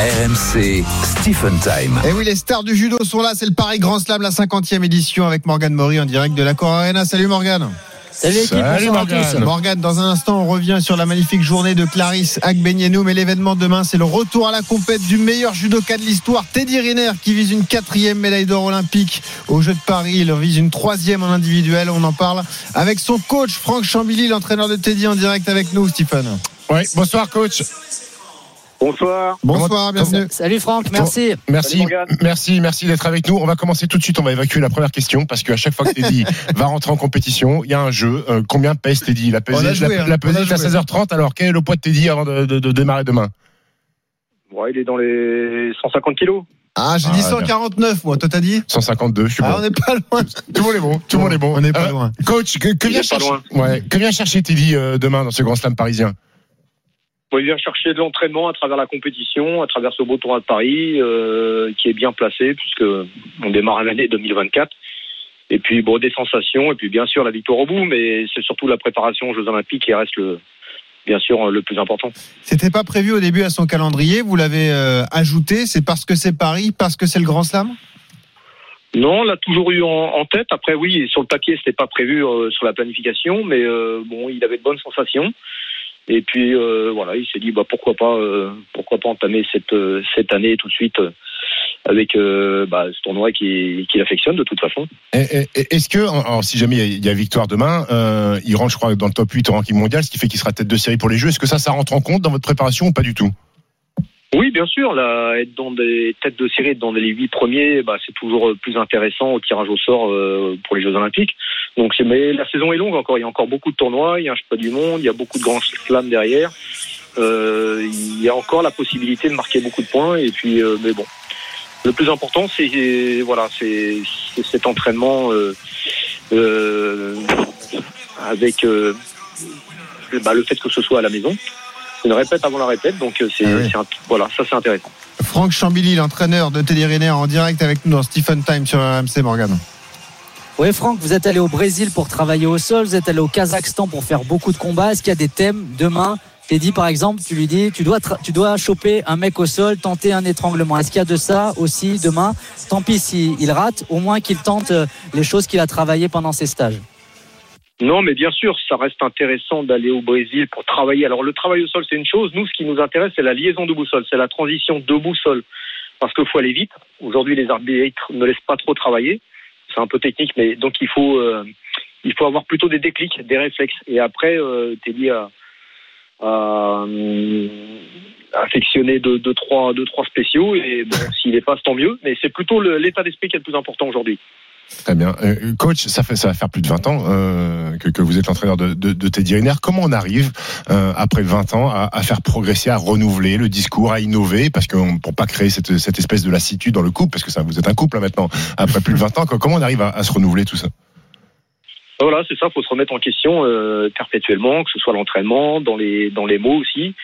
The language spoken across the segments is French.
RMC Stephen Time. Et oui, les stars du judo sont là. C'est le Paris Grand Slam, la 50e édition avec Morgane Maury en direct de la Cor Arena. Salut Morgane. Salut l'équipe, Salut, bonsoir à tous. Morgane, dans un instant, on revient sur la magnifique journée de Clarisse Agbenienou. Mais l'événement demain, c'est le retour à la compète du meilleur judoka de l'histoire, Teddy Riner, qui vise une quatrième médaille d'or olympique aux Jeux de Paris. Il vise une troisième en individuel. On en parle avec son coach, Franck Chambilly, l'entraîneur de Teddy, en direct avec nous, Stephen. Ouais, bonsoir coach. Bonsoir. Bonsoir, bienvenue. Salut Franck, merci. Merci, merci, merci d'être avec nous. On va commencer tout de suite. On va évacuer la première question parce qu'à chaque fois que Teddy va rentrer en compétition, il y a un jeu. Euh, combien pèse Teddy? Joué, la, hein. la pesée a est à joué. 16h30. Alors quel est le poids de Teddy avant de, de- de démarrer demain? Bon, il est dans les 150 kilos. Ah, j'ai Ah, dit bien. 149, moi. Toi, t'as dit? 152. Je suis Ah, bon. on n'est pas loin. Tout le monde est bon. Tout le monde est bon. On n'est pas Euh, loin. Coach, que, que Il vient est pas chercher, loin. ouais, que vient chercher Teddy euh, demain dans ce grand slam parisien? Bon, il vient chercher de l'entraînement à travers la compétition, à travers ce beau tournoi de Paris, euh, qui est bien placé puisque on démarre l'année 2024. Et puis bon, des sensations, et puis bien sûr la victoire au bout, mais c'est surtout la préparation aux Jeux Olympiques qui reste le, bien sûr le plus important. C'était pas prévu au début à son calendrier. Vous l'avez euh, ajouté. C'est parce que c'est Paris, parce que c'est le Grand Slam? Non, on l'a toujours eu en, en tête. Après, oui, sur le papier, c'était pas prévu euh, sur la planification, mais euh, bon, il avait de bonnes sensations. Et puis euh, voilà, il s'est dit bah pourquoi pas, euh, pourquoi pas entamer cette euh, cette année tout de suite euh, avec bah, ce tournoi qui qu'il affectionne de toute façon. Est-ce que, si jamais il y a- victoire demain, il rentre, je crois, dans le top 8 au ranking mondial, ce qui fait qu'il sera tête de série pour les Jeux. Est-ce que ça, ça rentre en compte dans votre préparation ou pas du tout? Oui, bien sûr, là, être dans des têtes de série, être dans les huit premiers, bah, c'est toujours euh, plus intéressant au tirage au sort euh, pour les Jeux Olympiques. Donc, mais la saison est longue encore. Il y a encore beaucoup de tournois, il y a un championnat du monde, il y a beaucoup de grands slams derrière. Euh, il y a encore la possibilité de marquer beaucoup de points. Et puis, euh, mais bon, le plus important, c'est voilà, c'est cet entraînement euh, euh, avec euh, bah, le fait que ce soit à la maison. Une répète avant la répète, donc euh, c'est Ah oui. voilà, ça c'est intéressant. Franck Chambilly, l'entraîneur de Teddy Riner, en direct avec nous dans Stephen Time sur RMC Morgan. Oui Franck, vous êtes allé au Brésil pour travailler au sol, vous êtes allé au Kazakhstan pour faire beaucoup de combats. Est-ce qu'il y a des thèmes demain? Teddy par exemple, tu lui dis, tu dois, tu dois choper un mec au sol, tenter un étranglement. Est-ce qu'il y a de ça aussi demain? Tant pis s'il rate, au moins qu'il tente euh, les choses qu'il a travaillées pendant ses stages. Non, mais bien sûr, ça reste intéressant d'aller au Brésil pour travailler. Alors, le travail au sol, c'est une chose. Nous, ce qui nous intéresse, c'est la liaison de boussole, c'est la transition de boussole. Parce qu'il faut aller vite. Aujourd'hui, les arbitres ne laissent pas trop travailler. C'est un peu technique, mais donc il faut, euh, il faut avoir plutôt des déclics, des réflexes. Et après, euh, t'es lié à, à, euh, affectionner deux, deux, trois, deux, trois spéciaux. Et bon, s'il les passe, tant mieux. Mais c'est plutôt l'état d'esprit qui est le plus important aujourd'hui. Très bien. Euh, coach, ça, fait, ça va faire plus de 20 ans euh, que, vous êtes l'entraîneur de, de, Teddy Riner. Comment on arrive, euh, après 20 ans, à, faire progresser, à renouveler le discours, à innover? Parce que pour pas créer cette, espèce de lassitude dans le couple, parce que ça, vous êtes un couple là, maintenant, après plus de 20 ans, comment on arrive à, se renouveler tout ça? Voilà, c'est ça, faut se remettre en question perpétuellement, que ce soit l'entraînement, dans les dans les mots aussi.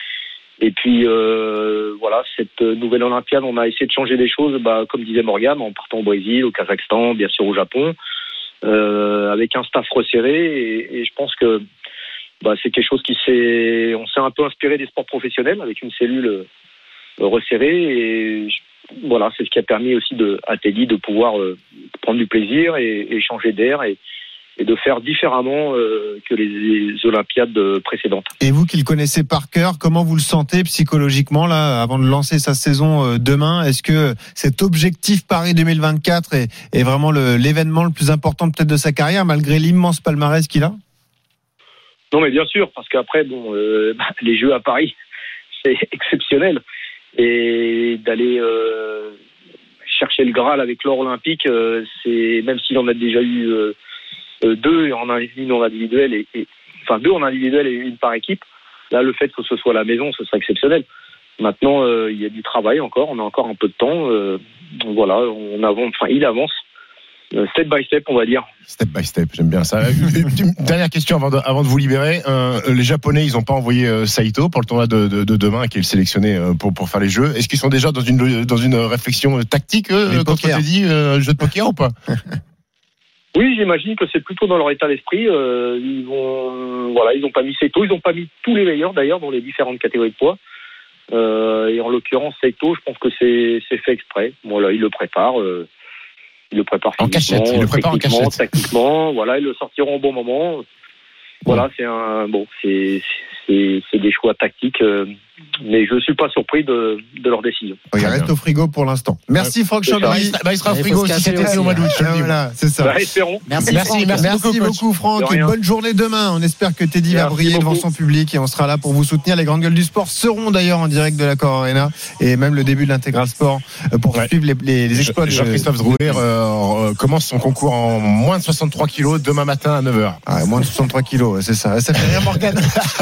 Et puis euh, voilà, cette nouvelle Olympiade, on a essayé de changer des choses, bah, comme disait Morgane, en partant au Brésil, au Kazakhstan, bien sûr au Japon, euh, avec un staff resserré. Et, je pense que bah, c'est quelque chose qui s'est, on s'est un peu inspiré des sports professionnels avec une cellule euh, resserrée. Et voilà, c'est ce qui a permis aussi de, à Teddy de pouvoir euh, prendre du plaisir et, changer d'air et de faire différemment euh, que les, les Olympiades euh, précédentes. Et vous qui le connaissez par cœur, comment vous le sentez psychologiquement là, avant de lancer sa saison euh, demain? Est-ce que cet objectif Paris 2024 est, est vraiment l'événement le plus important peut-être de sa carrière, malgré l'immense palmarès qu'il a? Non, mais bien sûr, parce qu'après, bon, euh, bah, les Jeux à Paris, c'est exceptionnel. Et d'aller chercher le Graal avec l'or olympique, c'est même s'il en a déjà eu deux en un- une en individuel et, et- enfin deux en individuel et une par équipe. Là, le fait que ce soit à la maison, ce serait exceptionnel. Maintenant, euh, il y a du travail encore, on a encore un peu de temps. euh, voilà, on avance, enfin, il avance. euh, Step by step, on va dire. Step by step, j'aime bien ça. Une Dernière question avant de, avant de vous libérer. Euh, les Japonais, ils n'ont pas envoyé euh, Saito pour le tournoi de, de, de demain, qui est le sélectionné euh, pour, pour faire les Jeux. Est-ce qu'ils sont déjà dans une, dans une réflexion tactique, poker. Teddy, euh, jeu de poker ou pas? Oui, j'imagine que c'est plutôt dans leur état d'esprit. Euh, ils vont, voilà, ils n'ont pas mis Seto, ils n'ont pas mis tous les meilleurs d'ailleurs dans les différentes catégories de poids. Euh, et en l'occurrence, Seito, je pense que c'est fait exprès. Voilà, il le prépare. euh, il le prépare En cachette, il le prépare en cachette. Tactiquement, voilà, ils le sortiront au bon moment. Voilà, c'est un bon, c'est c'est c'est des choix tactiques, euh, mais je suis pas surpris de de leur décision. Il reste bien. au frigo pour l'instant. Merci Franck ça. Bah, il Chambry. sera, bah, il sera au frigo si c'était au mois d'août, dis. Voilà, c'est ça. Bah, espérons. Merci, Merci, Franck. merci. Merci beaucoup, beaucoup, Franck. Une rien. bonne journée demain. On espère que Teddy va briller devant son public et on sera là pour vous soutenir. Les grandes gueules du sport seront d'ailleurs en direct de la Cor Arena et même le début de l'intégral sport euh, pour Ouais. suivre les, les- les exploits de Jean-Christophe Drouer euh, euh, commence son concours en moins de 63 kilos demain matin à 9h. Ah, moins de 63 kilos, c'est ça. Ça fait rire Morgane.